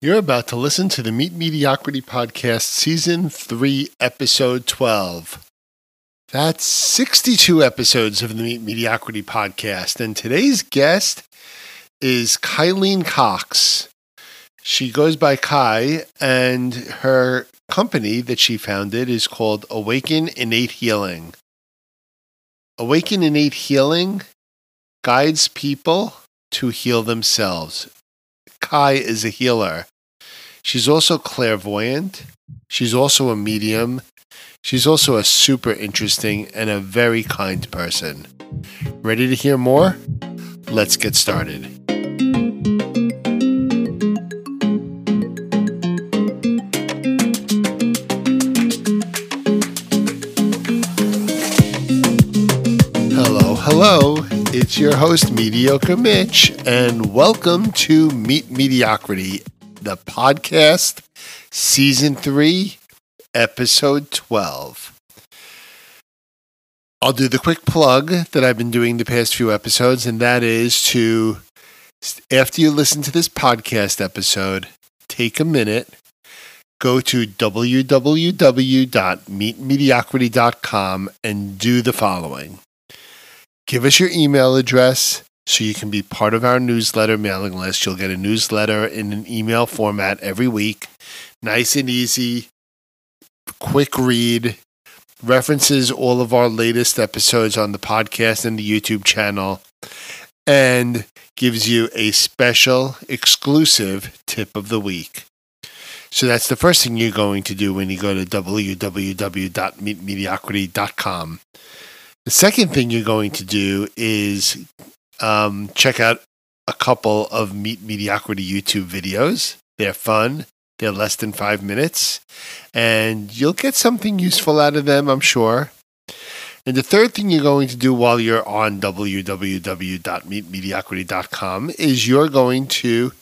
You're about to listen to the Meet Mediocrity Podcast, Season 3, Episode 12. That's 62 episodes of the Meet Mediocrity Podcast. And today's guest is Kylene Cox. She goes by Kai, and her company that she founded is called Awaken Innate Healing. Awaken Innate Healing guides people to heal themselves. Kai is a healer. She's also clairvoyant. She's also a medium. She's also a super interesting and a very kind person. Ready to hear more? Let's get started. Hello, hello. It's your host, Mediocre Mitch, and welcome to Meet Mediocrity, the podcast, season three, episode 12. I'll do the quick plug that I've been doing the past few episodes, and that is to, after you listen to this podcast episode, take a minute, go to www.meetmediocrity.com and do the following. Give us your email address so you can be part of our newsletter mailing list. You'll get a newsletter in an email format every week. Nice and easy, quick read, references all of our latest episodes on the podcast and the YouTube channel, and gives you a special exclusive tip of the week. So that's the first thing you're going to do when you go to www.meetmediocrity.com. The second thing you're going to do is um, check out a couple of Meet Mediocrity YouTube videos. They're fun. They're less than five minutes, and you'll get something useful out of them, I'm sure. And the third thing you're going to do while you're on www.meetmediocrity.com is you're going to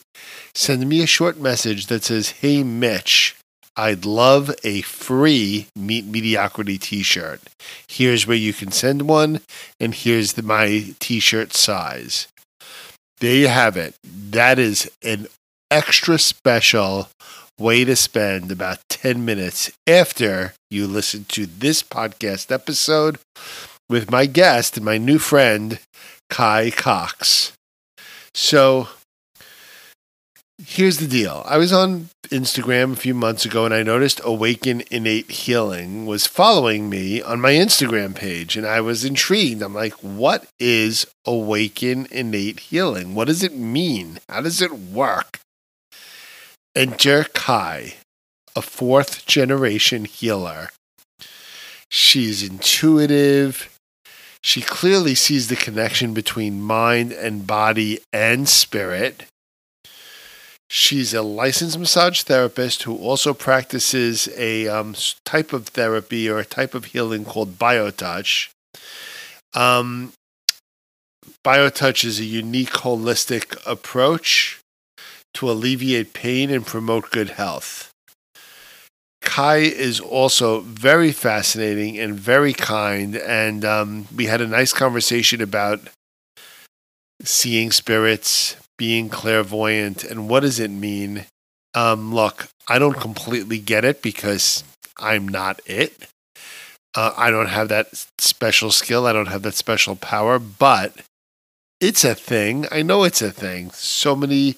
send me a short message that says, Hey, Mitch, I'd love a free Meet Mediocrity t shirt. Here's where you can send one, and here's the, my t shirt size. There you have it. That is an extra special way to spend about 10 minutes after you listen to this podcast episode with my guest, and my new friend, Kai Cox. So, here's the deal. I was on Instagram a few months ago and I noticed Awaken Innate Healing was following me on my Instagram page and I was intrigued. I'm like, what is Awaken Innate Healing? What does it mean? How does it work? Enter Kai, a fourth generation healer. She's intuitive. She clearly sees the connection between mind and body and spirit. She's a licensed massage therapist who also practices a um, type of therapy or a type of healing called biotouch. Um, biotouch is a unique holistic approach to alleviate pain and promote good health. Kai is also very fascinating and very kind, and um, we had a nice conversation about seeing spirits, being clairvoyant, and what does it mean? Um, look, I don't completely get it because I'm not it. Uh, I don't have that special skill. I don't have that special power, but it's a thing. I know it's a thing. So many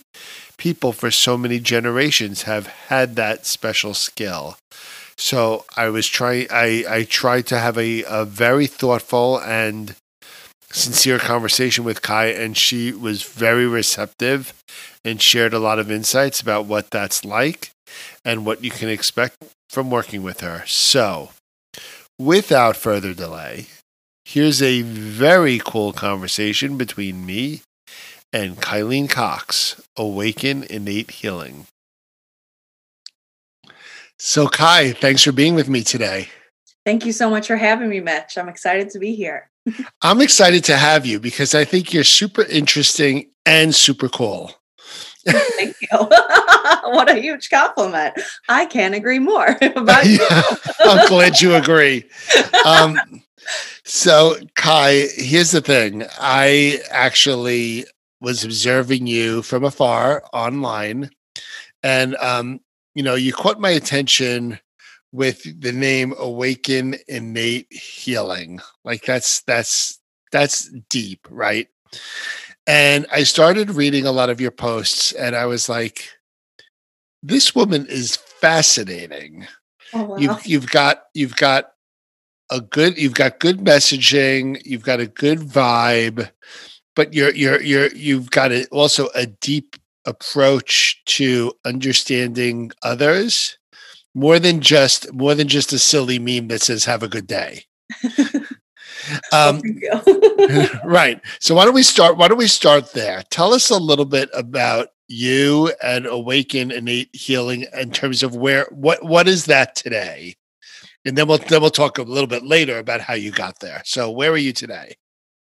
people for so many generations have had that special skill. So I was trying. I I tried to have a, a very thoughtful and sincere conversation with Kai, and she was very receptive and shared a lot of insights about what that's like and what you can expect from working with her. So, without further delay, here's a very cool conversation between me and Kylene Cox, Awaken Innate Healing. So, Kai, thanks for being with me today. Thank you so much for having me, Mitch. I'm excited to be here. I'm excited to have you because I think you're super interesting and super cool. Thank you. what a huge compliment. I can't agree more about you. I'm glad you agree. Um, so, Kai, here's the thing. I actually was observing you from afar online and um, you know, you caught my attention with the name Awaken Innate Healing. Like that's that's that's deep, right? And I started reading a lot of your posts, and I was like, "This woman is fascinating." Oh, wow. You've you've got you've got a good you've got good messaging, you've got a good vibe, but you're you're you're you've got a, also a deep approach to understanding others more than just more than just a silly meme that says have a good day. Um, right. So why don't we start why don't we start there? Tell us a little bit about you and awaken innate healing in terms of where what what is that today? And then we'll then we'll talk a little bit later about how you got there. So where are you today?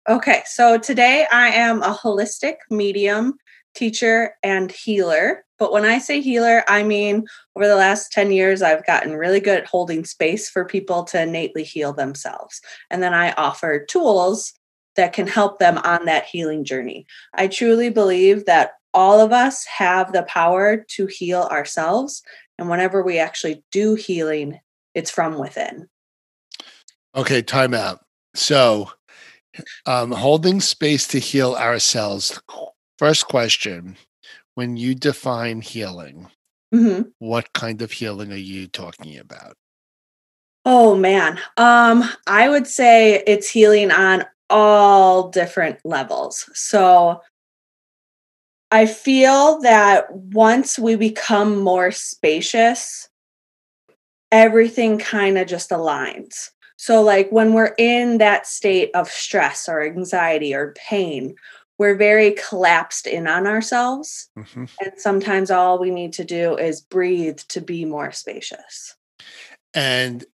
Okay. So today i am a holistic medium teacher and healer. But when I say healer, I mean over the last 10 years, I've gotten really good at holding space for people to innately heal themselves. And then I offer tools that can help them on that healing journey. I truly believe that all of us have the power to heal ourselves. And whenever we actually do healing, it's from within. Okay, time out. So, um, holding space to heal ourselves First question When you define healing, Mm-hmm. what kind of healing are you talking about? Oh man. Um I would say it's healing on all different levels. So I feel that once we become more spacious, everything kind of just aligns. So like when we're in that state of stress or anxiety or pain, we're very collapsed in on ourselves. Mhm. And sometimes all we need to do is breathe to be more spacious. And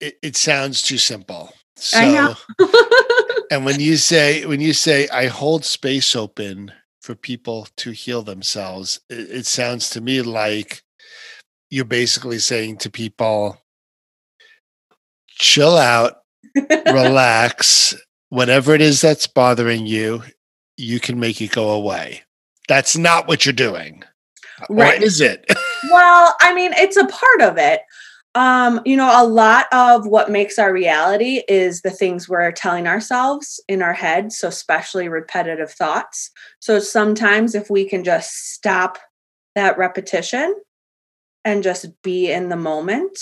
it, it sounds too simple. So, I know. and when you say when you say I hold space open for people to heal themselves, it, it sounds to me like you're basically saying to people, chill out, relax. Whatever it is that's bothering you, you can make it go away. That's not what you're doing. Right. Or is it? well, I mean, it's a part of it. Um, you know, a lot of what makes our reality is the things we're telling ourselves in our head. So, especially repetitive thoughts. So, sometimes if we can just stop that repetition and just be in the moment,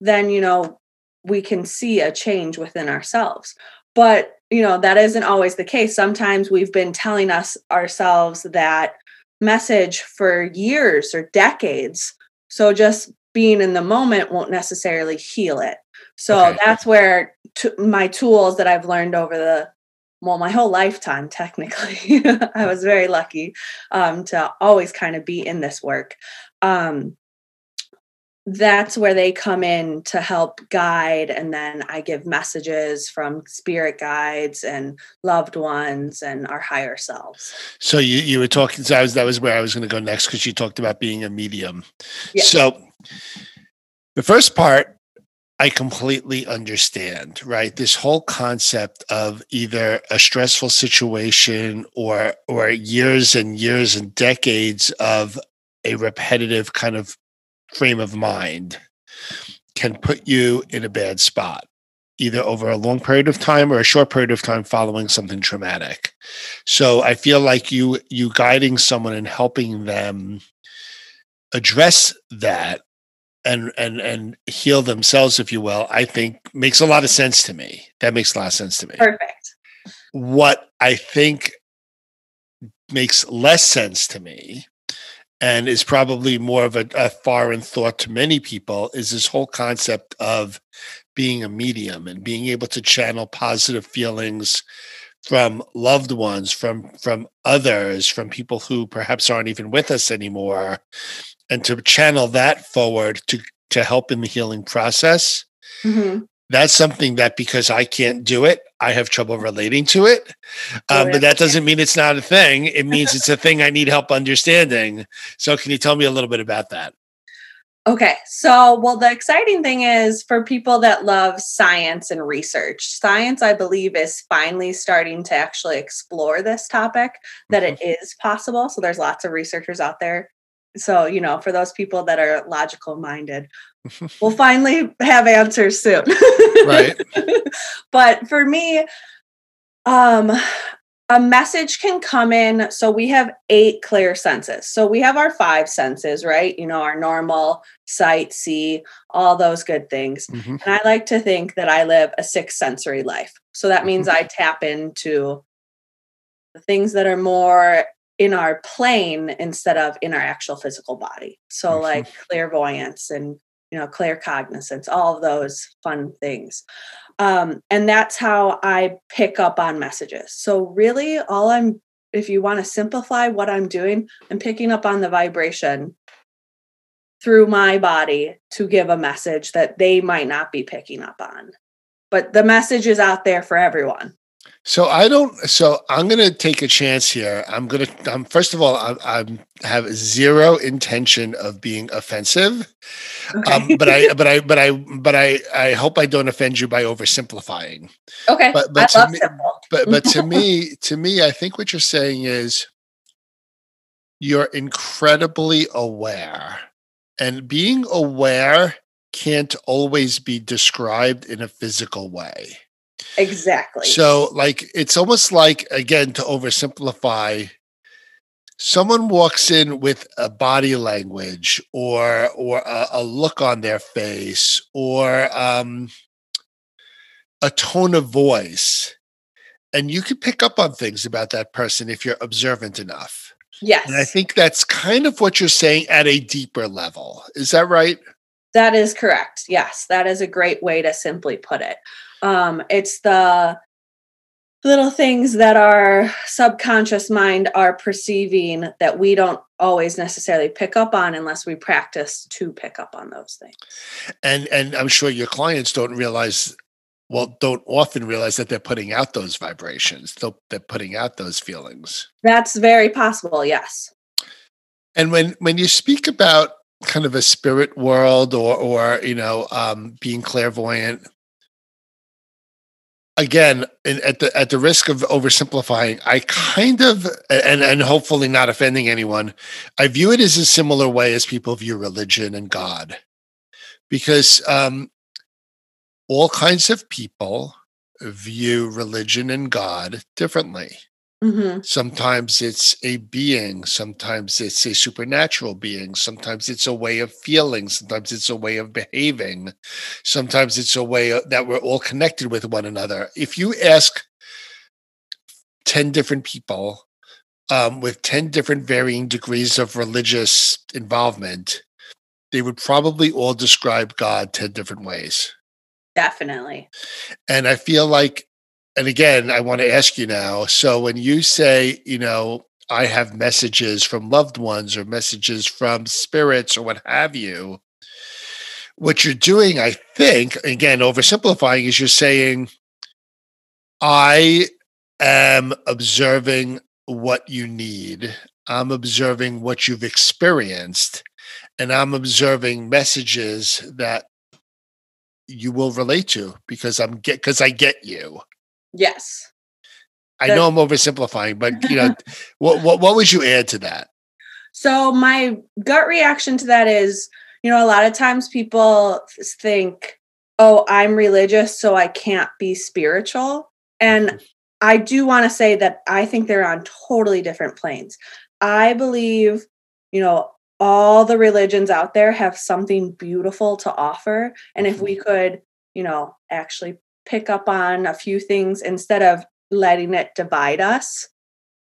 then, you know, we can see a change within ourselves. But, you know, that isn't always the case. Sometimes we've been telling us ourselves that message for years or decades. So just being in the moment won't necessarily heal it. So Okay. that's where t- my tools that I've learned over the well, my whole lifetime, technically, I was very lucky um, to always kind of be in this work. Um, that's where they come in to help guide and then i give messages from spirit guides and loved ones and our higher selves So you you were talking. So I was that was where I was going to go next because you talked about being a medium. Yeah. So the first part I completely understand. Right, this whole concept of either a stressful situation or or years and years and decades of a repetitive kind of frame of mind can put you in a bad spot either over a long period of time or a short period of time following something traumatic. So i feel like you you guiding someone and helping them address that and and and heal themselves if you will i think makes a lot of sense to me. That makes a lot of sense to me. Perfect. What i think makes less sense to me and is probably more of a, a foreign thought to many people is this whole concept of being a medium and being able to channel positive feelings from loved ones from from others from people who perhaps aren't even with us anymore and to channel that forward to to help in the healing process Mhm. That's something that because I can't do it, I have trouble relating to it. Um, but that doesn't mean it's not a thing. It means it's a thing I need help understanding. So, can you tell me a little bit about that? Okay, so well, the exciting thing is for people that love science and research, science, I believe, is finally starting to actually explore this topic that it is possible. So there's lots of researchers out there So, you know, for those people that are logical minded, we'll finally have answers soon. right. but for me, um, a message can come in. So we have eight clair senses. So we have our five senses, right? You know, our normal sight, see, all those good things. Mm-hmm. And I like to think that I live a six sensory life. So that means mm-hmm. I tap into the things that are more in our plane instead of in our actual physical body. So mm-hmm. like clairvoyance and you know claircognizance, all of those fun things. Um, and that's how I pick up on messages. So, really, all I'm, if you want to simplify what I'm doing, I'm picking up on the vibration through my body to give a message that they might not be picking up on. But the message is out there for everyone. So I don't. So I'm going to take a chance here. I'm going to. I'm first of all, I, I have zero intention of being offensive, okay. um, but I, but I, but I, but I, I hope I don't offend you by oversimplifying. Okay. But but I to me, but but to me, to me, I think what you're saying is you're incredibly aware, and being aware can't always be described in a physical way. Exactly. So, like, it's almost like, again, to oversimplify, someone walks in with a body language or or a, a look on their face or um, a tone of voice, and you can pick up on things about that person if you're observant enough. Yes. And I think that's kind of what you're saying at a deeper level. Is that right? That is correct. Yes, that is a great way to simply put it. Um, it's the little things that our subconscious mind are perceiving that we don't always necessarily pick up on unless we practice to pick up on those things. And and I'm sure your clients don't realize well don't often realize that they're putting out those vibrations. They're, putting out those feelings. That's very possible, yes. And when when you speak about kind of a spirit world or or you know um, being clairvoyant again at the at the risk of oversimplifying i kind of and and hopefully not offending anyone i view it as a similar way as people view religion and god. Because um, all kinds of people view religion and god differently Mm-hmm. Sometimes it's a being, sometimes it's a supernatural being, sometimes it's a way of feeling, sometimes it's a way of behaving, sometimes it's a way that we're all connected with one another. If you ask 10 different people um, with 10 different varying degrees of religious involvement, they would probably all describe God 10 different ways. Definitely. And I feel like and again, I want to ask you now. So when you say, you know, I have messages from loved ones or messages from spirits or what have you, what you're doing, I think, again, oversimplifying, is you're saying, I am observing what you need. I'm observing what you've experienced, and I'm observing messages that you will relate to because I'm get because I get you. Yes. I know I'm oversimplifying, but you know, what, what what would you add to that? So my gut reaction to that is, you know, a lot of times people think, "Oh, I'm religious, so I can't be spiritual." And mm-hmm. I do want to say that I think they're on totally different planes. I believe, you know, all the religions out there have something beautiful to offer, and if we mm-hmm. could, you know, actually pick up on a few things instead of letting it divide us,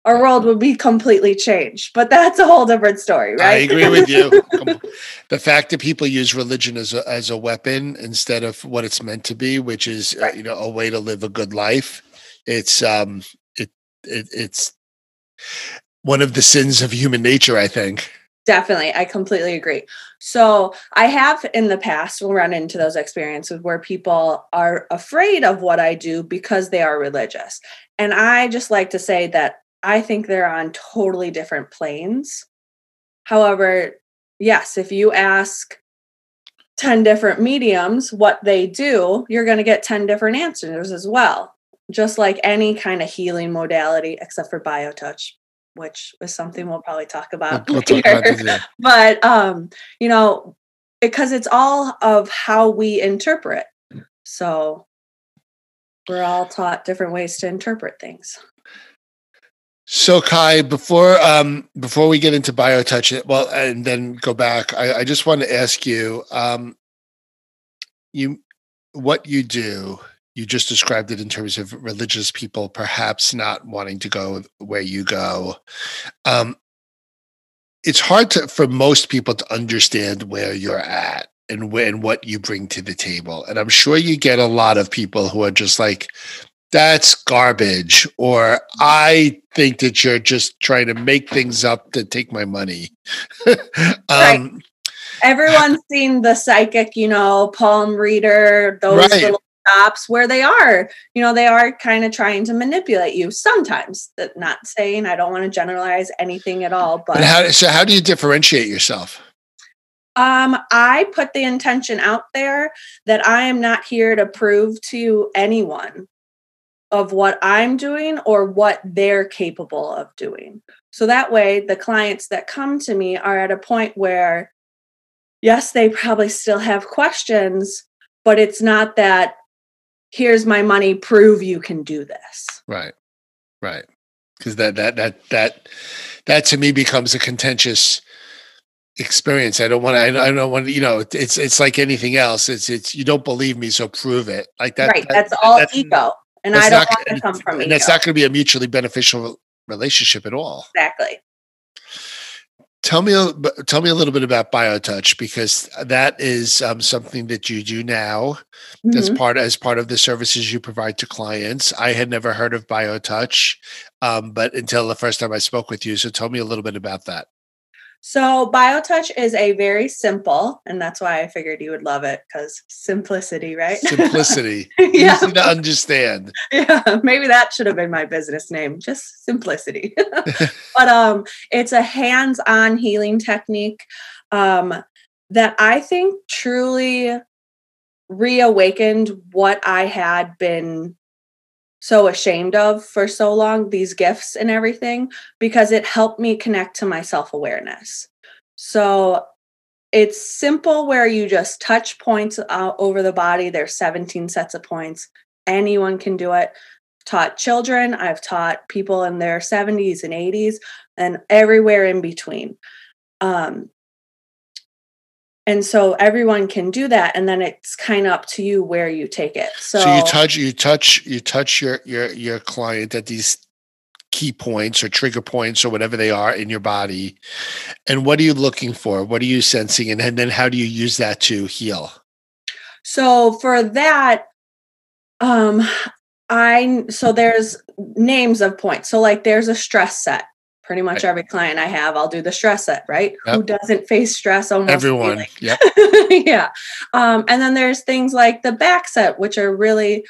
our world would be completely changed. But that's a whole different story, right? I agree with you. the fact that people use religion as a, as a weapon instead of what it's meant to be, which is uh, right. uh, you know a way to live a good life, it's um it, it it's one of the sins of human nature, I think. Definitely. I completely agree. So I have in the past run into those experiences where people are afraid of what I do because they are religious. And I just like to say that I think they're on totally different planes. However, yes, if you ask 10 different mediums what they do, you're going to get 10 different answers as well. Just like any kind of healing modality except for biotouch. Which is something we'll probably talk about We'll, we'll talk about later. but um, you know, because it's all of how we interpret. So we're all taught different ways to interpret things. So Kai, before um before we get into biotouch, well, and then go back, I, I just want to ask you, um, you what you do. You just described it in terms of religious people perhaps not wanting to go where you go. Um, it's hard to for most people to understand where you're at and when what you bring to the table. And I'm sure you get a lot of people who are just like, that's garbage, or I think that you're just trying to make things up to take my money. Right. um, Everyone's seen the psychic, you know, palm reader, those Right. little shops where they are, you know, they are kind of trying to manipulate you sometimes. That not saying I don't want to generalize anything at all, but how, so how do you differentiate yourself? Um, I put the intention out there that I am not here to prove to anyone of what I'm doing or what they're capable of doing. So that way, the clients that come to me are at a point where, yes, they probably still have questions, but it's not that, here's my money, prove you can do this. Right, right. Because that that that that that to me becomes a contentious experience. I don't want to. I don't want to. You know, it's it's like anything else. It's it's you don't believe me, so prove it. Like that. right. that- That's all that's- ego. And I don't not- want to come from and ego. that's not going to be a mutually beneficial relationship at all. exactly. Tell me, a- tell me a little bit about BioTouch because that is um, something that you do now as Mhm. part as part of the services you provide to clients. I had never heard of BioTouch, um, but until the first time I spoke with you. So tell me a little bit about that. So, BioTouch is a very simple, and that's why I figured you would love it because simplicity, right? Simplicity, yeah, easy to understand. yeah. Maybe that should have been my business name, just simplicity. but um, it's a hands-on healing technique um, that I think truly reawakened what I had been so ashamed of for so long these gifts and everything because it helped me connect to my self-awareness. So it's simple where you just touch points uh, over the body. There's 17 sets of points. Anyone can do it. Taught children. I've taught people in their 70s and 80s and everywhere in between. Um, and so everyone can do that and then it's kind of up to you where you take it. So, So, you touch, you touch, you touch your your your client at these key points or trigger points or whatever they are in your body, and what are you looking for? What are you sensing, and, and then how do you use that to heal? so for that um i so there's names of points. So like there's a stress set pretty much every client i have i'll do the stress set right who doesn't face stress almost Everyone, daily? yep. yeah. Um, and then there's things like the back set, which are really,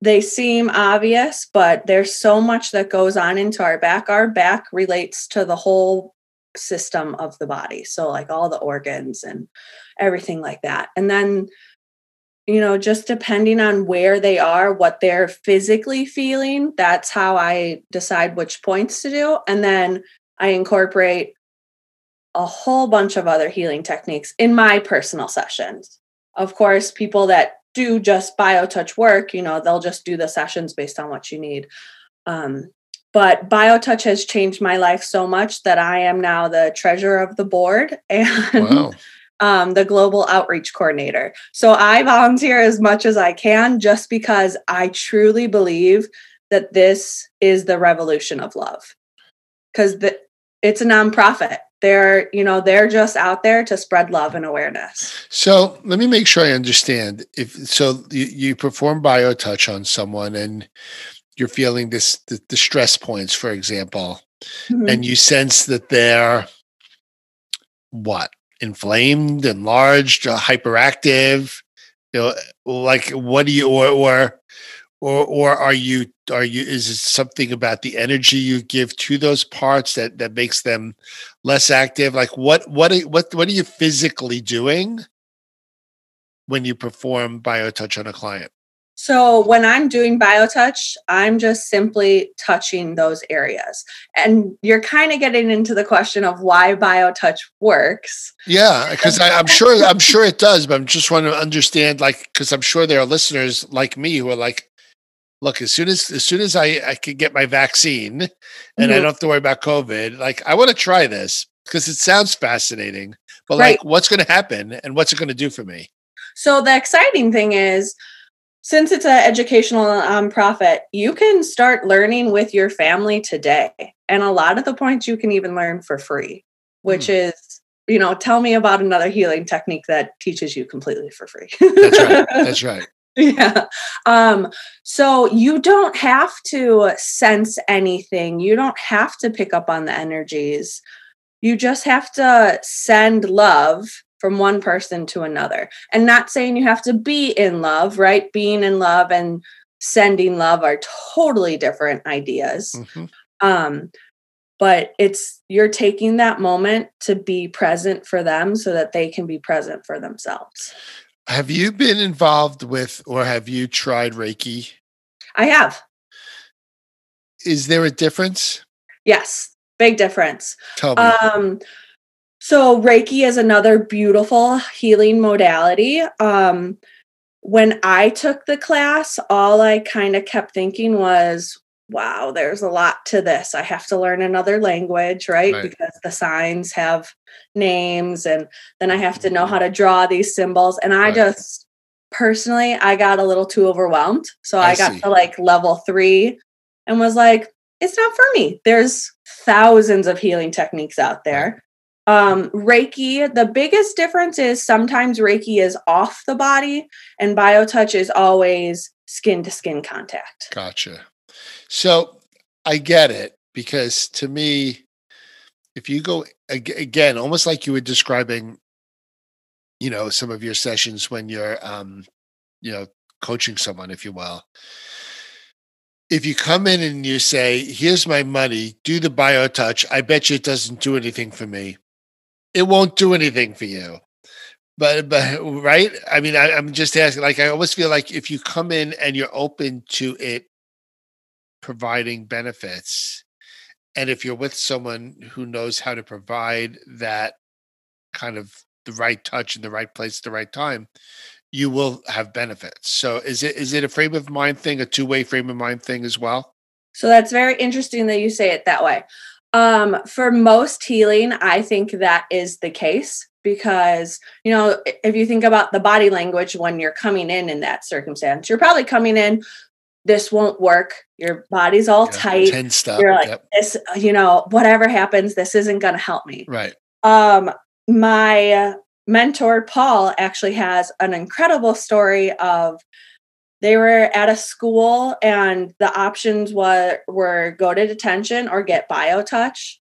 they seem obvious, but there's so much that goes on into our back. Our back relates to the whole system of the body. So, like all the organs and everything like that. And then, you know, just depending on where they are, what they're physically feeling, that's how I decide which points to do. And then I incorporate a whole bunch of other healing techniques in my personal sessions. Of course, people that do just biotouch work, you know, they'll just do the sessions based on what you need. Um, but biotouch has changed my life so much that I am now the treasurer of the board and Wow. Um, the global outreach coordinator. So I volunteer as much as I can just because I truly believe that this is the revolution of love. Because it's a nonprofit. They're, you know, they're just out there to spread love and awareness. So let me make sure I understand. If so, you, you perform biotouch on someone, and you're feeling this the, the stress points, for example, Mhm. and you sense that they're what inflamed, enlarged, uh, hyperactive. You know, like what do you or or or or are you are you is it something about the energy you give to those parts that that makes them less active? Like what what are, what what are you physically doing when you perform biotouch on a client? So when I'm doing BioTouch, I'm just simply touching those areas. And you're kind of getting into the question of why BioTouch works. Yeah, because I'm sure I'm sure it does, but I'm just want to understand, like, because I'm sure there are listeners like me who are like, look, as soon as as soon as I I can get my vaccine and mm-hmm. I don't have to worry about COVID, like I want to try this because it sounds fascinating. But right. like, what's going to happen and what's it going to do for me? So the exciting thing is since it's an educational nonprofit, you can start learning with your family today. And a lot of the points you can even learn for free, which mm. is, you know, tell me about another healing technique that teaches you completely for free. That's right. That's right. yeah. Um, so you don't have to sense anything. You don't have to pick up on the energies. You just have to send love from one person to another. And not saying you have to be in love, right? Being in love and sending love are totally different ideas. Mm-hmm. Um, but it's you're taking that moment to be present for them so that they can be present for themselves. Have you been involved with or have you tried Reiki? I have. Is there a difference? Yes, big difference. Tell me. Um, so Reiki is another beautiful healing modality. Um, when I took the class, all I kind of kept thinking was, wow, there's a lot to this. I have to learn another language, right? right? Because the signs have names and then I have to know how to draw these symbols. And I right. just personally, I got a little too overwhelmed. So I, I got see. to like level three and was like, it's not for me. There's thousands of healing techniques out there. Um, Reiki, the biggest difference is sometimes Reiki is off the body and BioTouch is always skin to skin contact. Gotcha. So I get it because to me, if you go again, almost like you were describing, you know, some of your sessions when you're, um, you know, coaching someone, if you will. If you come in and you say, "Here's my money, do the BioTouch," I bet you it doesn't do anything for me it won't do anything for you. But but right, I mean, I, I'm just asking. Like, I always feel like if you come in and you're open to it providing benefits, and if you're with someone who knows how to provide that kind of the right touch in the right place at the right time, you will have benefits. So is it is it a frame of mind thing, a two way frame of mind thing as well? So that's very interesting that you say it that way. Um, for most healing, I think that is the case because, you know, if you think about the body language when you're coming in in that circumstance, you're probably coming in, this won't work. Your body's all yeah, tight. Tensed up. You're like, yep. this, you know, whatever happens, this isn't going to help me. Right. Um, my mentor, Paul, actually has an incredible story of they were at a school and the options were were go to detention or get biotouch.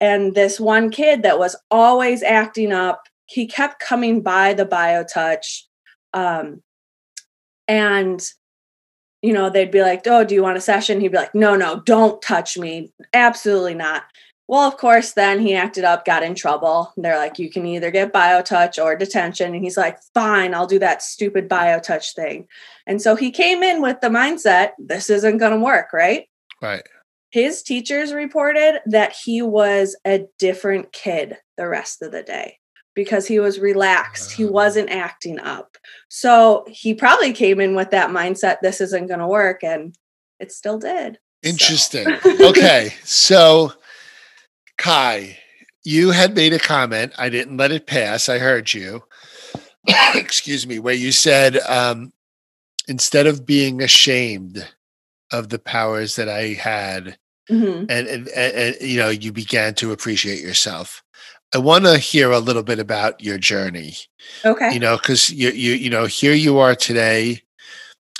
And this one kid that was always acting up he kept coming by the biotouch um, and you know they'd be like oh do you want a session? He'd be like no no don't touch me. Absolutely not well, of course, then he acted up, got in trouble. They're like, you can either get biotouch or detention. And he's like, fine, I'll do that stupid biotouch thing. And so he came in with the mindset, this isn't going to work, right? Right. His teachers reported that he was a different kid the rest of the day because he was relaxed. He wasn't acting up. So he probably came in with that mindset, this isn't going to work. And it still did. Interesting. So. okay. So Kai, you had made a comment. I didn't let it pass. I heard you. Excuse me, where you said, um, instead of being ashamed of the powers that I had, mm-hmm. and, and, and, you know, you began to appreciate yourself. I want to hear a little bit about your journey. Okay. You know, because you you you know here you are today.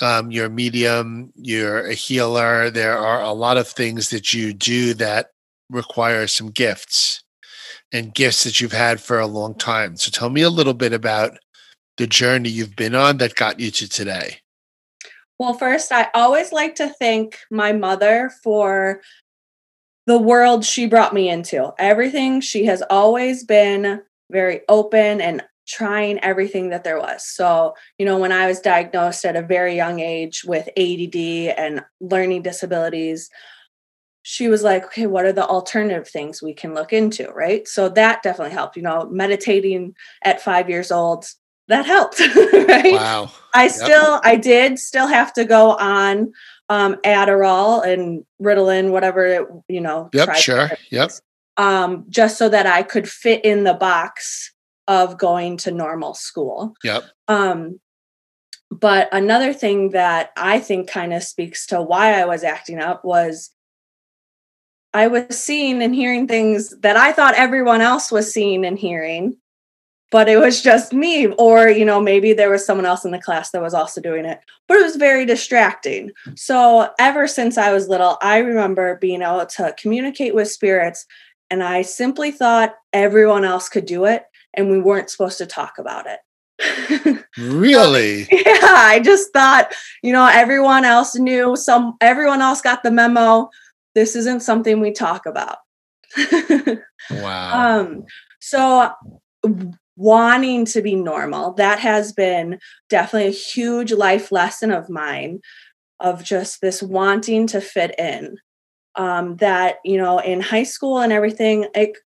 Um, you're a medium. You're a healer. There are a lot of things that you do that require some gifts and gifts that you've had for a long time. So tell me a little bit about the journey you've been on that got you to today. Well, first, I always like to thank my mother for the world she brought me into. Everything she has always been very open and trying everything that there was. So, you know, when I was diagnosed at a very young age with ADD and learning disabilities, she was like, okay, what are the alternative things we can look into? Right. So that definitely helped. You know, meditating at five years old, that helped. right. Wow. I yep. still, I did still have to go on um, Adderall and Ritalin, whatever, it, you know. Yep. Sure. Yep. Um, just so that I could fit in the box of going to normal school. Yep. Um, but another thing that I think kind of speaks to why I was acting up was I was seeing and hearing things that I thought everyone else was seeing and hearing, but it was just me. Or, you know, maybe there was someone else in the class that was also doing it, but it was very distracting. So, ever since I was little, I remember being able to communicate with spirits, and I simply thought everyone else could do it and we weren't supposed to talk about it. really? yeah, I just thought, you know, everyone else knew some everyone else got the memo. This isn't something we talk about. wow. Um so wanting to be normal, that has been definitely a huge life lesson of mine of just this wanting to fit in um, that you know in high school and everything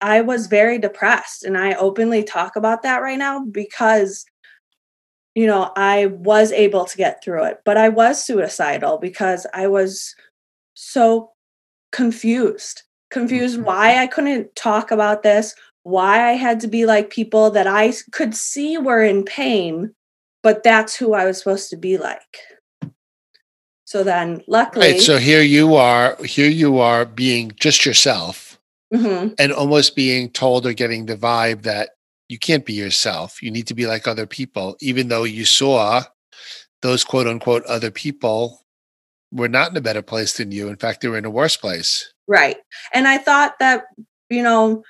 i was very depressed and i openly talk about that right now because you know i was able to get through it but i was suicidal because i was so confused confused mm-hmm. why i couldn't talk about this why i had to be like people that i could see were in pain but that's who i was supposed to be like so then luckily right, so here you are here you are being just yourself mm-hmm. and almost being told or getting the vibe that you can't be yourself you need to be like other people even though you saw those quote unquote other people were not in a better place than you in fact they were in a worse place right and i thought that you know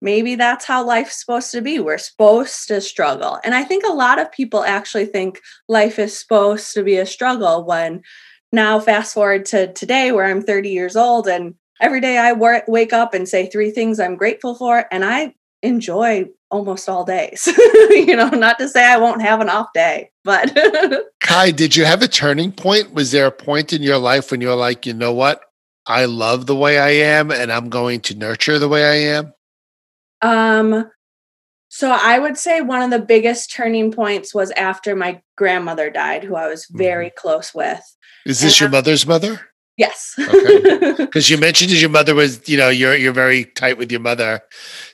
maybe that's how life's supposed to be. We're supposed to struggle. And I think a lot of people actually think life is supposed to be a struggle when now fast forward to today where i'm 30 years old and every day i wake up and say three things i'm grateful for and i enjoy almost all days you know not to say i won't have an off day but kai did you have a turning point was there a point in your life when you were like you know what i love the way i am and i'm going to nurture the way i am um so I would say one of the biggest turning points was after my grandmother died, who I was very mm-hmm. close with. Is this and your I, mother's mother? Yes. okay. Because you mentioned that your mother was, you know, you're you're very tight with your mother.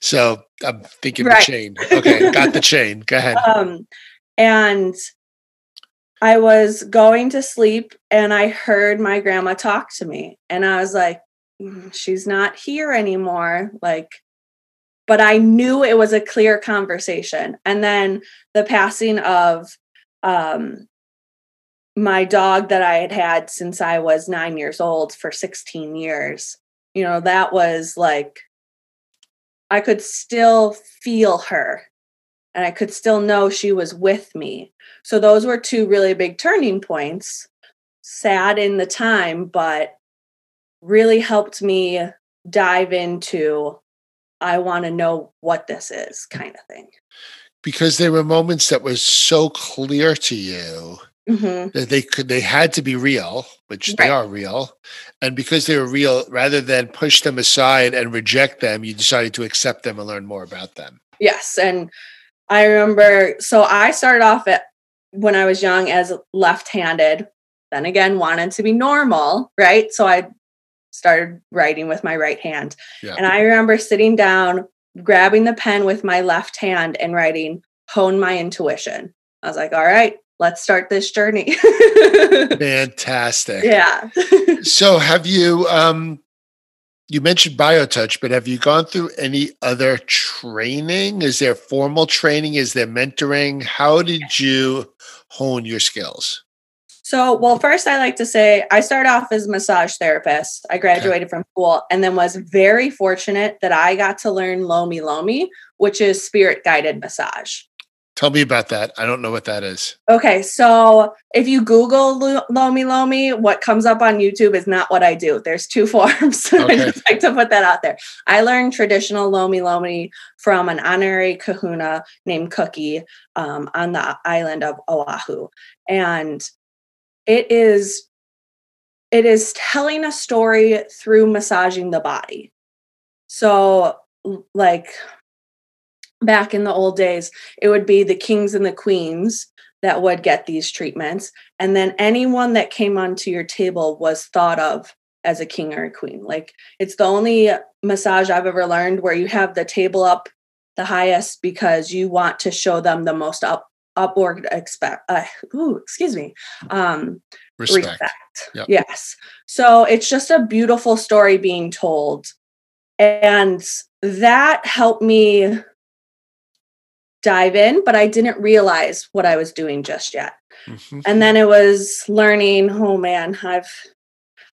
So I'm thinking right. the chain. Okay, got the chain. Go ahead. Um and I was going to sleep and I heard my grandma talk to me. And I was like, mm, she's not here anymore. Like but I knew it was a clear conversation. And then the passing of um, my dog that I had had since I was nine years old for 16 years, you know, that was like, I could still feel her and I could still know she was with me. So those were two really big turning points. Sad in the time, but really helped me dive into I want to know what this is kind of thing. Because there were moments that were so clear to you mm-hmm. that they could they had to be real, which right. they are real. And because they were real, rather than push them aside and reject them, you decided to accept them and learn more about them. Yes. And I remember so I started off at when I was young as left-handed, then again wanted to be normal, right? So I started writing with my right hand. Yeah. And I remember sitting down, grabbing the pen with my left hand and writing, hone my intuition. I was like, all right, let's start this journey. Fantastic. Yeah. so have you um you mentioned biotouch, but have you gone through any other training? Is there formal training? Is there mentoring? How did you hone your skills? So, well, first, I like to say I started off as a massage therapist. I graduated from school and then was very fortunate that I got to learn Lomi Lomi, which is spirit guided massage. Tell me about that. I don't know what that is. Okay, so if you Google Lomi Lomi, what comes up on YouTube is not what I do. There's two forms. Okay. I just like to put that out there. I learned traditional Lomi Lomi from an honorary kahuna named Cookie um, on the island of Oahu. And it is it is telling a story through massaging the body. So like back in the old days, it would be the kings and the queens that would get these treatments. And then anyone that came onto your table was thought of as a king or a queen. Like it's the only massage I've ever learned where you have the table up the highest because you want to show them the most up upward expect uh, ooh, excuse me um respect, respect. Yep. yes so it's just a beautiful story being told and that helped me dive in, but I didn't realize what I was doing just yet. Mm-hmm. And then it was learning, oh man, I've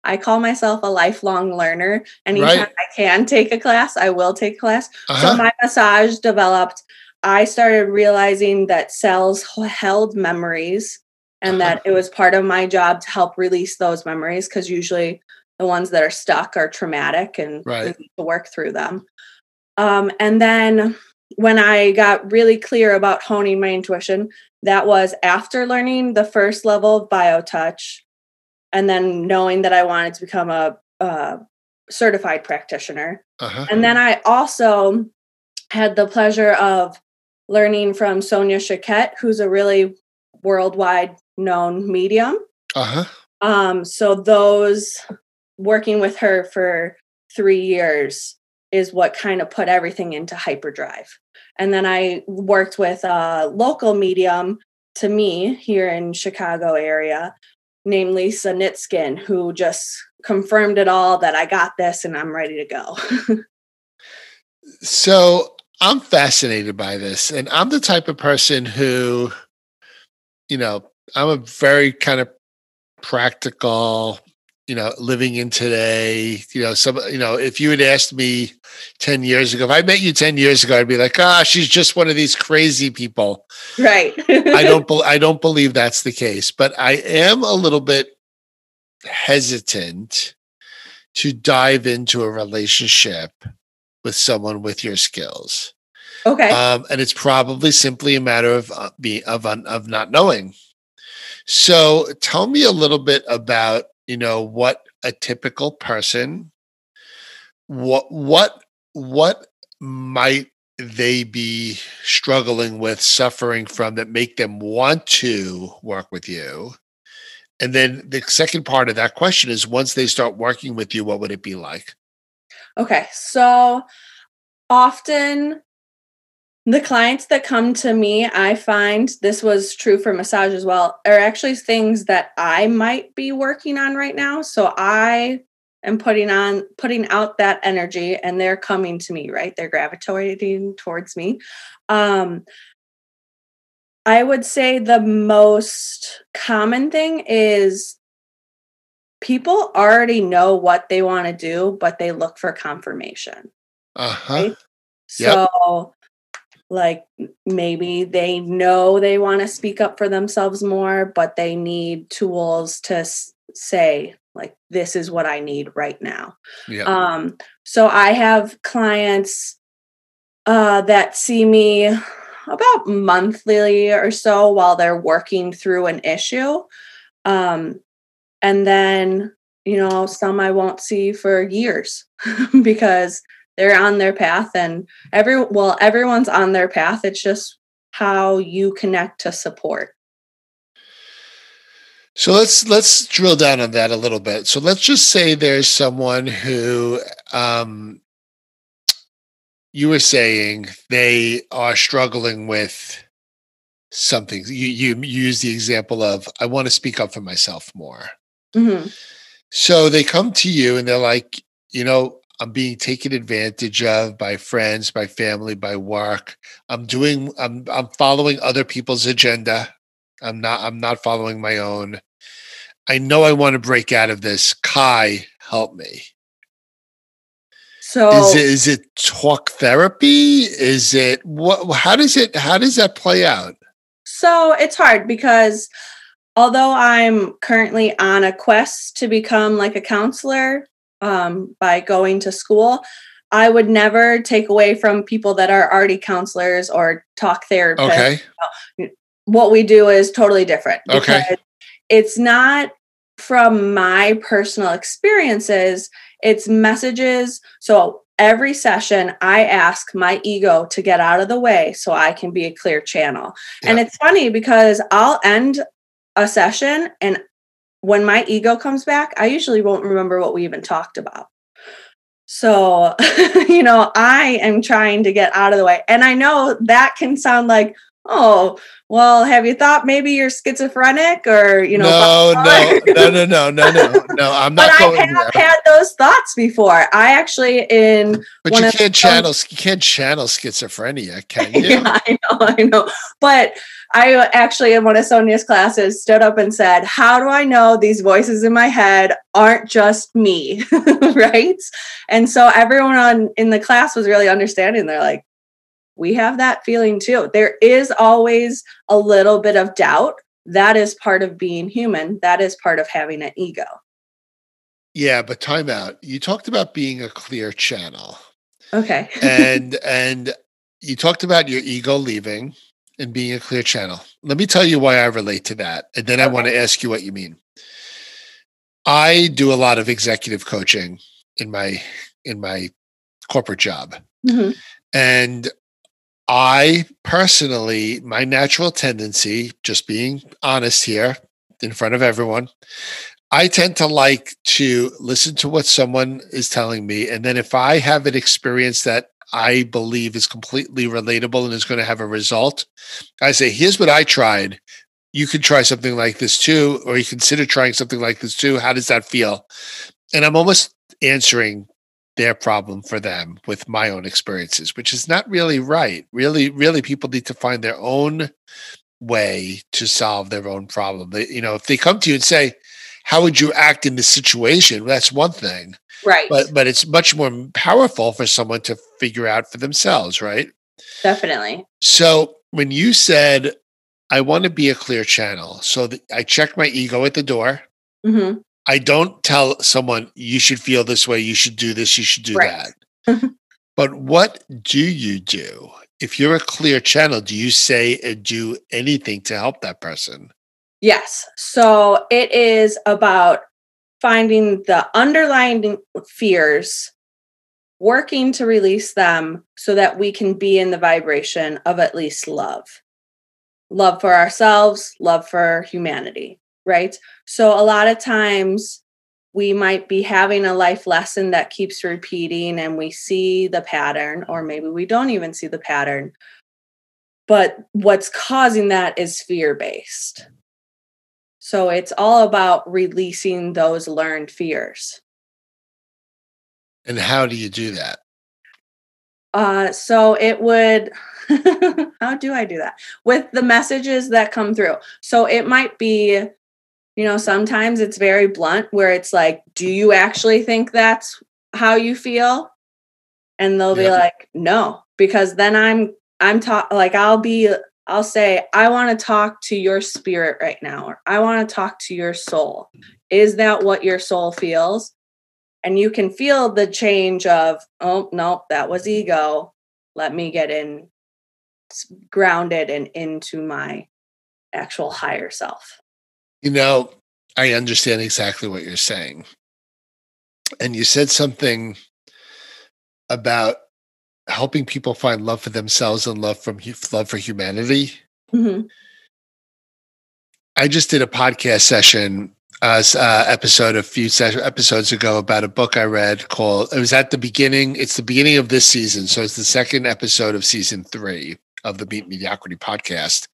I call myself a lifelong learner. Anytime right. I can take a class, I will take a class. Uh-huh. So my massage developed. I started realizing that cells held memories and uh-huh. that it was part of my job to help release those memories because usually the ones that are stuck are traumatic and right. to work through them. Um, and then when I got really clear about honing my intuition, that was after learning the first level of BioTouch and then knowing that I wanted to become a, a certified practitioner. Uh-huh. And then I also had the pleasure of learning from Sonia Choquette, who's a really worldwide known medium. Uh-huh. Um, so those working with her for three years is what kind of put everything into hyperdrive. And then I worked with a local medium to me here in Chicago area named Lisa Nitskin, who just confirmed it all that I got this and I'm ready to go. so I'm fascinated by this. And I'm the type of person who, you know, I'm a very kind of practical, you know, living in today, you know, some, you know, if you had asked me 10 years ago, if I met you 10 years ago, I'd be like, ah, she's just one of these crazy people. Right. I don't, be- I don't believe that's the case, but I am a little bit hesitant to dive into a relationship with someone with your skills. Okay. Um, and it's probably simply a matter of uh, being of of not knowing. So, tell me a little bit about you know what a typical person what what what might they be struggling with suffering from that make them want to work with you? And then the second part of that question is once they start working with you what would it be like? Okay so often the clients that come to me, I find this was true for massage as well, are actually things that I might be working on right now. So I am putting on putting out that energy and they're coming to me, right? They're gravitating towards me. Um I would say the most common thing is people already know what they want to do, but they look for confirmation. Uh-huh. Right? Yep. So like maybe they know they want to speak up for themselves more but they need tools to s- say like this is what i need right now yeah. um so i have clients uh that see me about monthly or so while they're working through an issue um and then you know some i won't see for years because they're on their path and every well everyone's on their path. It's just how you connect to support. So let's let's drill down on that a little bit. So let's just say there's someone who um you were saying they are struggling with something. You you use the example of i want to speak up for myself more. Mm-hmm. so they come to you and they're like you know I'm being taken advantage of by friends, by family, by work. I'm doing I'm I'm following other people's agenda. I'm not I'm not following my own. I know I want to break out of this. Kai, help me. So is it is it talk therapy? Is it what? How does it? How does that play out? So it's hard because although I'm currently on a quest to become like a counselor um, by going to school, I would never take away from people that are already counselors or talk therapists. Okay. What we do is totally different. Okay. It's not from my personal experiences, it's messages. So every session, I ask my ego to get out of the way so I can be a clear channel. And it's funny because I'll end a session and when my ego comes back, I usually won't remember what we even talked about. So, you know, I am trying to get out of the way. And I know that can sound like, oh, well, have you thought maybe you're schizophrenic or, you know, no, bipolar?" no, no, no, no, no, no, no. I'm not. but I have had those thoughts before. I actually, in But one you of can't the- channel. You can't channel schizophrenia, can you? yeah, I know, I know. But I actually, in one of Sonia's classes, stood up and said, How do I know these voices in my head aren't just me? right. And so everyone on, in the class was really understanding. They're like, We have that feeling too. There is always a little bit of doubt. That is part of being human, that is part of having an ego. Yeah, but timeout. You talked about being a clear channel. Okay. and and you talked about your ego leaving and being a clear channel. Let me tell you why I relate to that, and then I want to ask you what you mean. I do a lot of executive coaching in my in my corporate job, Mhm. and I personally, my natural tendency, just being honest here in front of everyone, I tend to like to listen to what someone is telling me. And then if I have an experience that I believe is completely relatable and is going to have a result, I say, here's what I tried. You can try something like this too, or you consider trying something like this too. How does that feel? And I'm almost answering their problem for them with my own experiences, which is not really right. Really, really, people need to find their own way to solve their own problem. They, you know, if they come to you and say, how would you act in this situation? That's one thing, Right. but but it's much more powerful for someone to figure out for themselves, right? Definitely. So when you said, "I want to be a clear channel," so that I check my ego at the door. hmm I don't tell someone you should feel this way, you should do this, you should do Right. that. but what do you do if you're a clear channel? Do you say and do anything to help that person? Yes. So it is about finding the underlying fears, working to release them so that we can be in the vibration of at least love. Love for ourselves, love for humanity, right? So a lot of times we might be having a life lesson that keeps repeating and we see the pattern, or maybe we don't even see the pattern. But what's causing that is fear based. So it's all about releasing those learned fears. And how do you do that? Uh, so it would, how do I do that? With the messages that come through. So it might be, you know, sometimes it's very blunt where it's like, do you actually think that's how you feel? And they'll be like, no, because then I'm, I'm talk like I'll be, I'll say, I want to talk to your spirit right now, or I want to talk to your soul. Is that what your soul feels? and you can feel the change of oh no that was ego let me get in grounded and into my actual higher self You know, I understand exactly what you're saying. And you said something about helping people find love for themselves and love from love for humanity. Mhm. I just did a podcast session, uh, uh, episode a few ses- episodes ago about a book I read called. It was at the beginning. It's the beginning of this season, so it's the second episode of season three of the Beat Mediocrity podcast,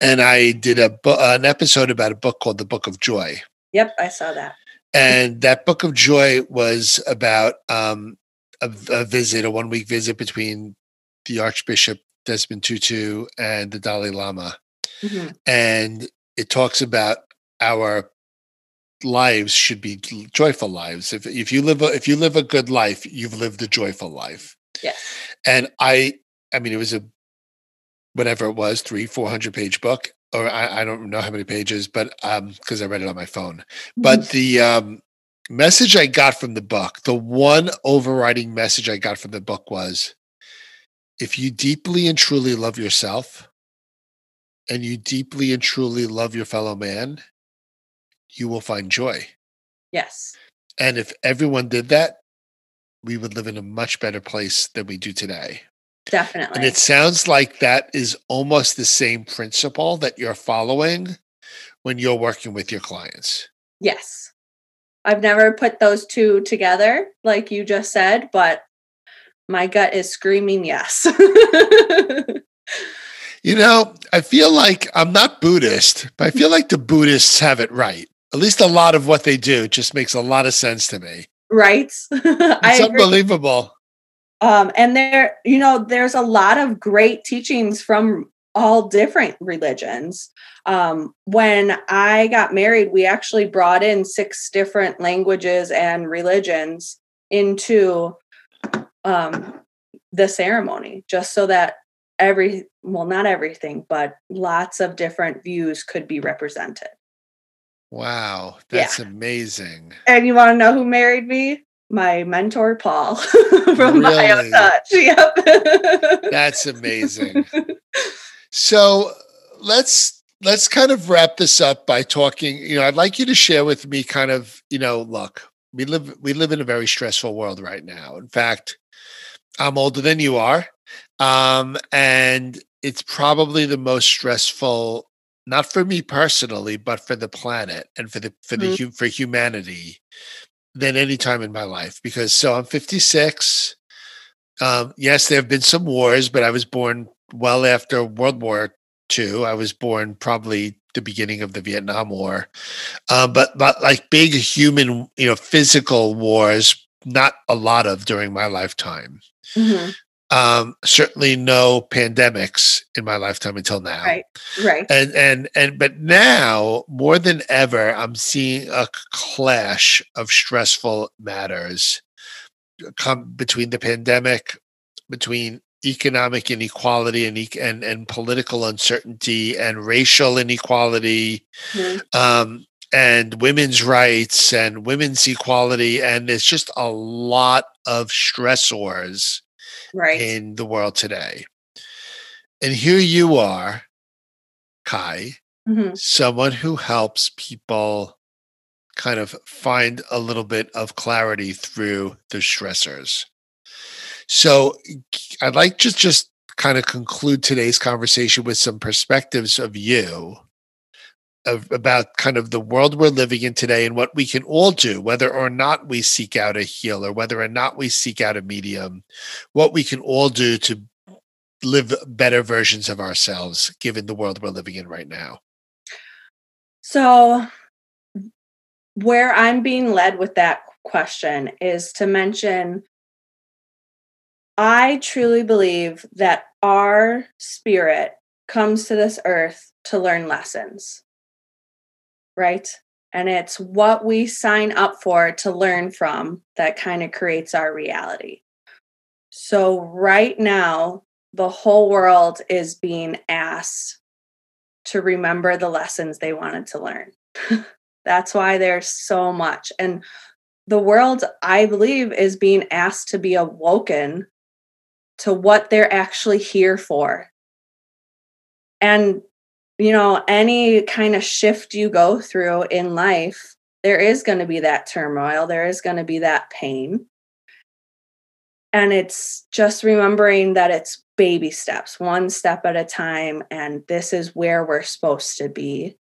and I did a bu- an episode about a book called The Book of Joy. yep i saw that And that book of joy was about um, a, a visit, a one week visit between the Archbishop Desmond Tutu and the Dalai Lama. Mhm. And it talks about our lives should be joyful lives. If if you live a, if you live a good life, you've lived a joyful life. Yes. And I, I mean, it was a whatever it was, three, four hundred page book, or I, I don't know how many pages, but um, because I read it on my phone. But Mm-hmm. the um message I got from the book, the one overriding message I got from the book was if you deeply and truly love yourself and you deeply and truly love your fellow man, you will find joy. yes. And if everyone did that, we would live in a much better place than we do today. Definitely. And it sounds like that is almost the same principle that you're following when you're working with your clients. Yes. I've never put those two together, like you just said, but my gut is screaming yes. You know, I feel like I'm not Buddhist, but I feel like the Buddhists have it right. At least a lot of what they do just makes a lot of sense to me. right? It's unbelievable. Um, and there, you know, there's a lot of great teachings from all different religions. Um, when I got married, we actually brought in six different languages and religions into um, the ceremony, just so that every, well, not everything, but lots of different views could be represented. Wow, Yeah. that's amazing. And you want to know who married me? My mentor, Paul from Really? BioTouch. Yep. That's amazing. So let's let's kind of wrap this up by talking. You know, I'd like you to share with me kind of, you know, look, we live we live in a very stressful world right now. In fact, I'm older than you are. Um, and it's probably the most stressful, not for me personally, but for the planet and for the for the hu- for humanity than any time in my life. Because so I'm 56. Um, yes, there have been some wars, but I was born well after World War II. I was born probably the beginning of the Vietnam War. Um, but but like big human, you know, physical wars, not a lot of during my lifetime. Mhm. Um, certainly no pandemics in my lifetime until now. Right. Right. And and and but now more than ever, I'm seeing a clash of stressful matters come between the pandemic, between economic inequality and and and political uncertainty and racial inequality Mhm. um, and women's rights and women's equality and it's just a lot of stressors Right. in the world today. And here you are, Kai, Mhm. someone who helps people kind of find a little bit of clarity through the stressors. So I'd like to just kind of conclude today's conversation with some perspectives of you of, about kind of the world we're living in today and what we can all do, whether or not we seek out a healer, whether or not we seek out a medium, what we can all do to live better versions of ourselves given the world we're living in right now. So, where I'm being led with that question is to mention I truly believe that our spirit comes to this earth to learn lessons, right? And it's what we sign up for to learn from that kind of creates our reality. So, right now, the whole world is being asked to remember the lessons they wanted to learn. That's why there's so much. And the world, I believe, is being asked to be awoken to what they're actually here for. And, you know, any kind of shift you go through in life, there is going to be that turmoil, there is going to be that pain. And it's just remembering that it's baby steps, one step at a time. And this is where we're supposed to be.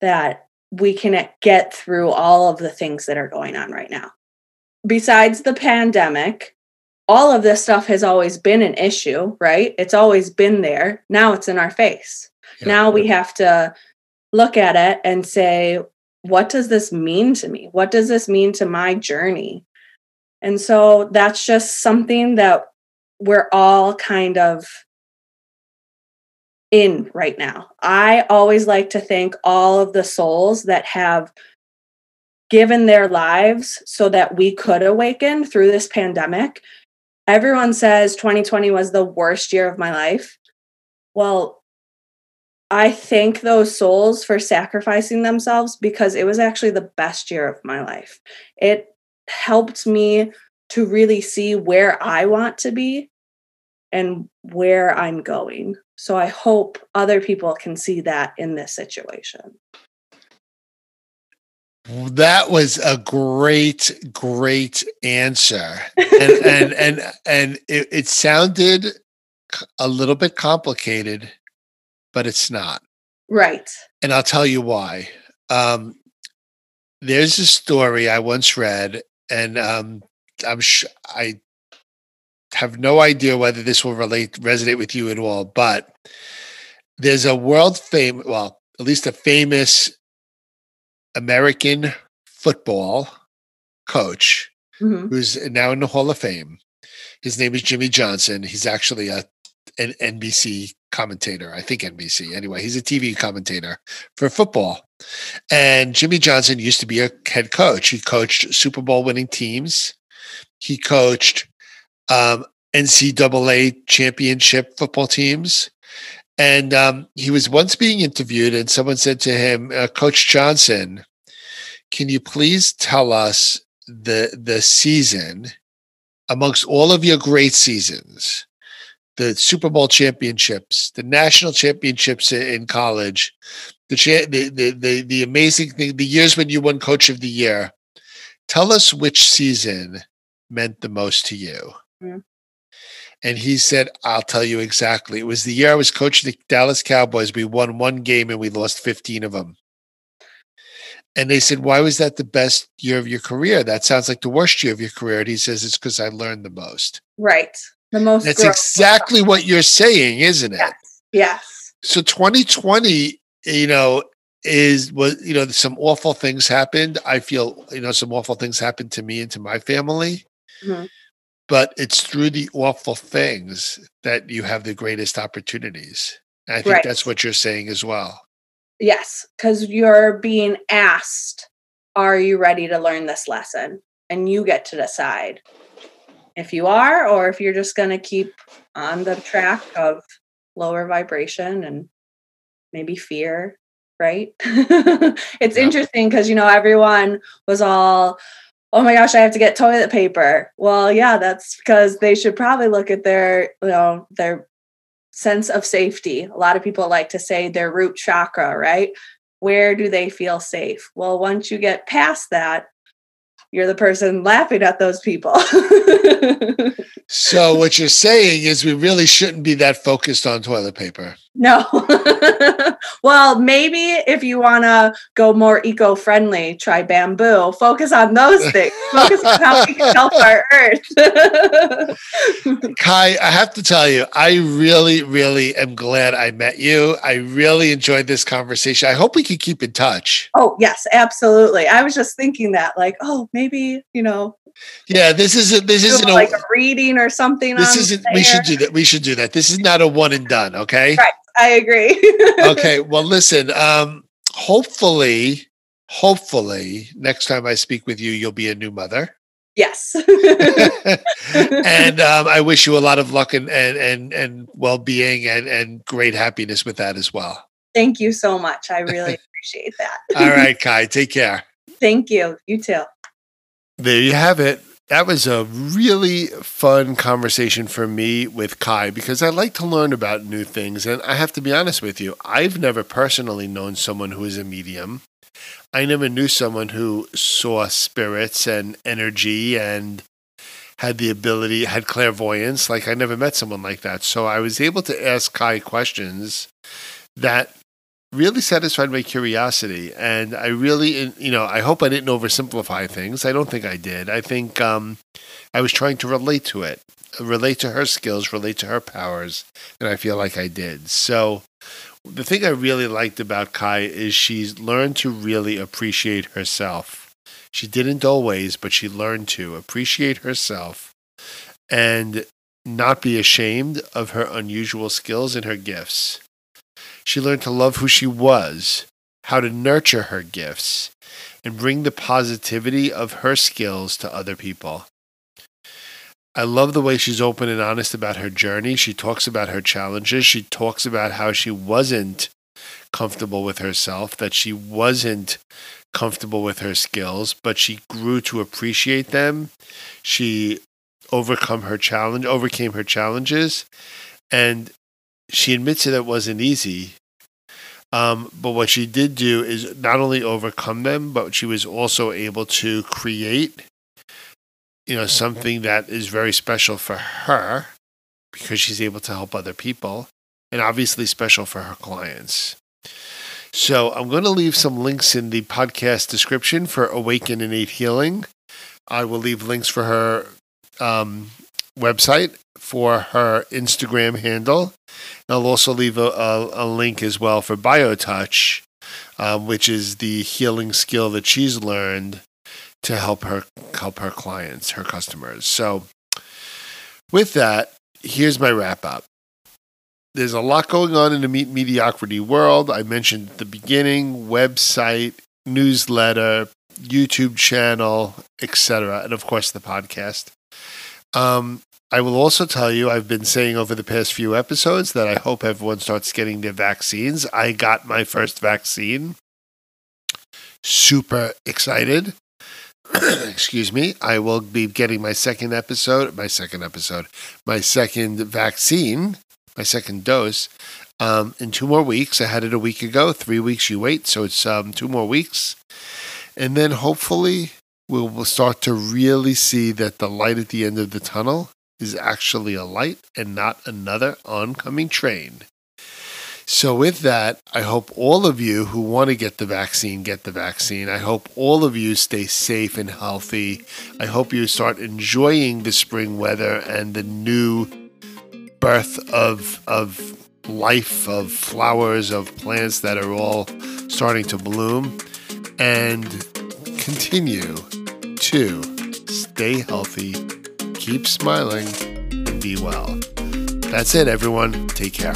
That we can get through all of the things that are going on right now. Besides the pandemic, all of this stuff has always been an issue, right? It's always been there. Now it's in our face. Yeah. Now we have to look at it and say, what does this mean to me? What does this mean to my journey? And so that's just something that we're all kind of in right now. I always like to thank all of the souls that have given their lives so that we could awaken through this pandemic. Everyone says 2020 was the worst year of my life. Well, I thank those souls for sacrificing themselves because it was actually the best year of my life. It helped me to really see where I want to be and where I'm going. So I hope other people can see that in this situation. That was a great, great answer, and and and and it, it sounded a little bit complicated, but it's not. Right. And I'll tell you why. Um, there's a story I once read, and um, I'm sh- I have no idea whether this will relate resonate with you at all, but there's a world famous, well, at least a famous American football coach Mhm. who's now in the Hall of Fame. His name is Jimmy Johnson. He's actually a an NBC commentator. I think NBC. Anyway, he's a TV commentator for football. And Jimmy Johnson used to be a head coach. He coached Super Bowl winning teams. He coached um, NCAA championship football teams. And um, he was once being interviewed, and someone said to him, uh, Coach Johnson, can you please tell us the the season amongst all of your great seasons, the Super Bowl championships, the national championships in college, the cha- the, the the the amazing thing, the years when you won Coach of the Year. Tell us which season meant the most to you. Mm. And he said, I'll tell you exactly. It was the year I was coaching the Dallas Cowboys. We won one game and we lost 15 of them. And they said, Why was that the best year of your career? That sounds like the worst year of your career. And he says, It's because I learned the most. Right. The most That's growth. exactly what you're saying, isn't it? Yes. Yes. So 2020, you know, is was you know some awful things happened. I feel you know some awful things happened to me and to my family, Mhm. But it's through the awful things that you have the greatest opportunities. And I think Right. that's what you're saying as well. Yes, because you're being asked, are you ready to learn this lesson? And you get to decide if you are, or if you're just going to keep on the track of lower vibration and maybe fear, right? it's Yeah. interesting because, you know, everyone was all, oh my gosh, I have to get toilet paper. Well, yeah, that's because they should probably look at their, you know, their sense of safety. A lot of people like to say their root chakra, right? Where do they feel safe? Well, once you get past that, you're the person laughing at those people. So what you're saying is we really shouldn't be that focused on toilet paper. No. well, maybe if you want to go more eco friendly, try bamboo. Focus on those things. Focus on how we can help our earth. Kai, I have to tell you, I really, really am glad I met you. I really enjoyed this conversation. I hope we can keep in touch. oh, yes, absolutely. I was just thinking that, like, oh, maybe, you know, Yeah, this isn't this isn't like a reading or something. this isn't the we should do that. We should do that. This is not a one and done, okay? Right. I agree. okay. Well, listen, um hopefully hopefully next time I speak with you you'll be a new mother. yes. and um, I wish you a lot of luck and and and, and well-being and and great happiness with that as well. Thank you so much. I really appreciate that. All right, Kai, take care. Thank you. You too. There you have it. That was a really fun conversation for me with Kai because I like to learn about new things. And I have to be honest with you, I've never personally known someone who is a medium. I never knew someone who saw spirits and energy and had the ability, had clairvoyance. Like I never met someone like that. So I was able to ask Kai questions that really satisfied my curiosity and i really you know i hope i didn't oversimplify things. I don't think i did. I think um, i was trying to relate to it relate to her skills relate to her powers and i feel like i did. So the thing i really liked about kai is she's learned to really appreciate herself. She didn't always but she learned to appreciate herself and not be ashamed of her unusual skills and her gifts She learned to love who she was, how to nurture her gifts, and bring the positivity of her skills to other people. I love the way she's open and honest about her journey. She talks about her challenges. She talks about how she wasn't comfortable with herself, that she wasn't comfortable with her skills, but she grew to appreciate them. She overcome her challenge, overcame her challenges, and she admits that it wasn't easy. Um, but what she did do is not only overcome them, but she was also able to create you know, something that is very special for her because she's able to help other people and obviously special for her clients. So I'm going to leave some links in the podcast description for Awaken Innate Healing. I will leave links for her um, website, for her Instagram handle. And I'll also leave a, a, a link as well for BioTouch, um, which is the healing skill that she's learned to help her help her clients, her customers. So with that, here's my wrap up. There's a lot going on in the mediocrity world. I mentioned at the beginning, website, newsletter, YouTube channel, etc., and of course the podcast. Um, I will also tell you, I've been saying over the past few episodes that I hope everyone starts getting their vaccines. I got my first vaccine. Super excited. excuse me, I will be getting my second episode, my second episode, my second vaccine, my second dose um, in two more weeks. I had it a week ago. Three weeks you wait, so it's um, two more weeks, and then hopefully we'll, we'll start to really see that the light at the end of the tunnel is actually a light and not another oncoming train. So, with that, I hope all of you who want to get the vaccine get the vaccine. I hope all of you stay safe and healthy. I hope you start enjoying the spring weather and the new birth of, of life, of flowers, of plants that are all starting to bloom. And continue stay healthy, keep smiling, and be well. That's it, everyone. Take care.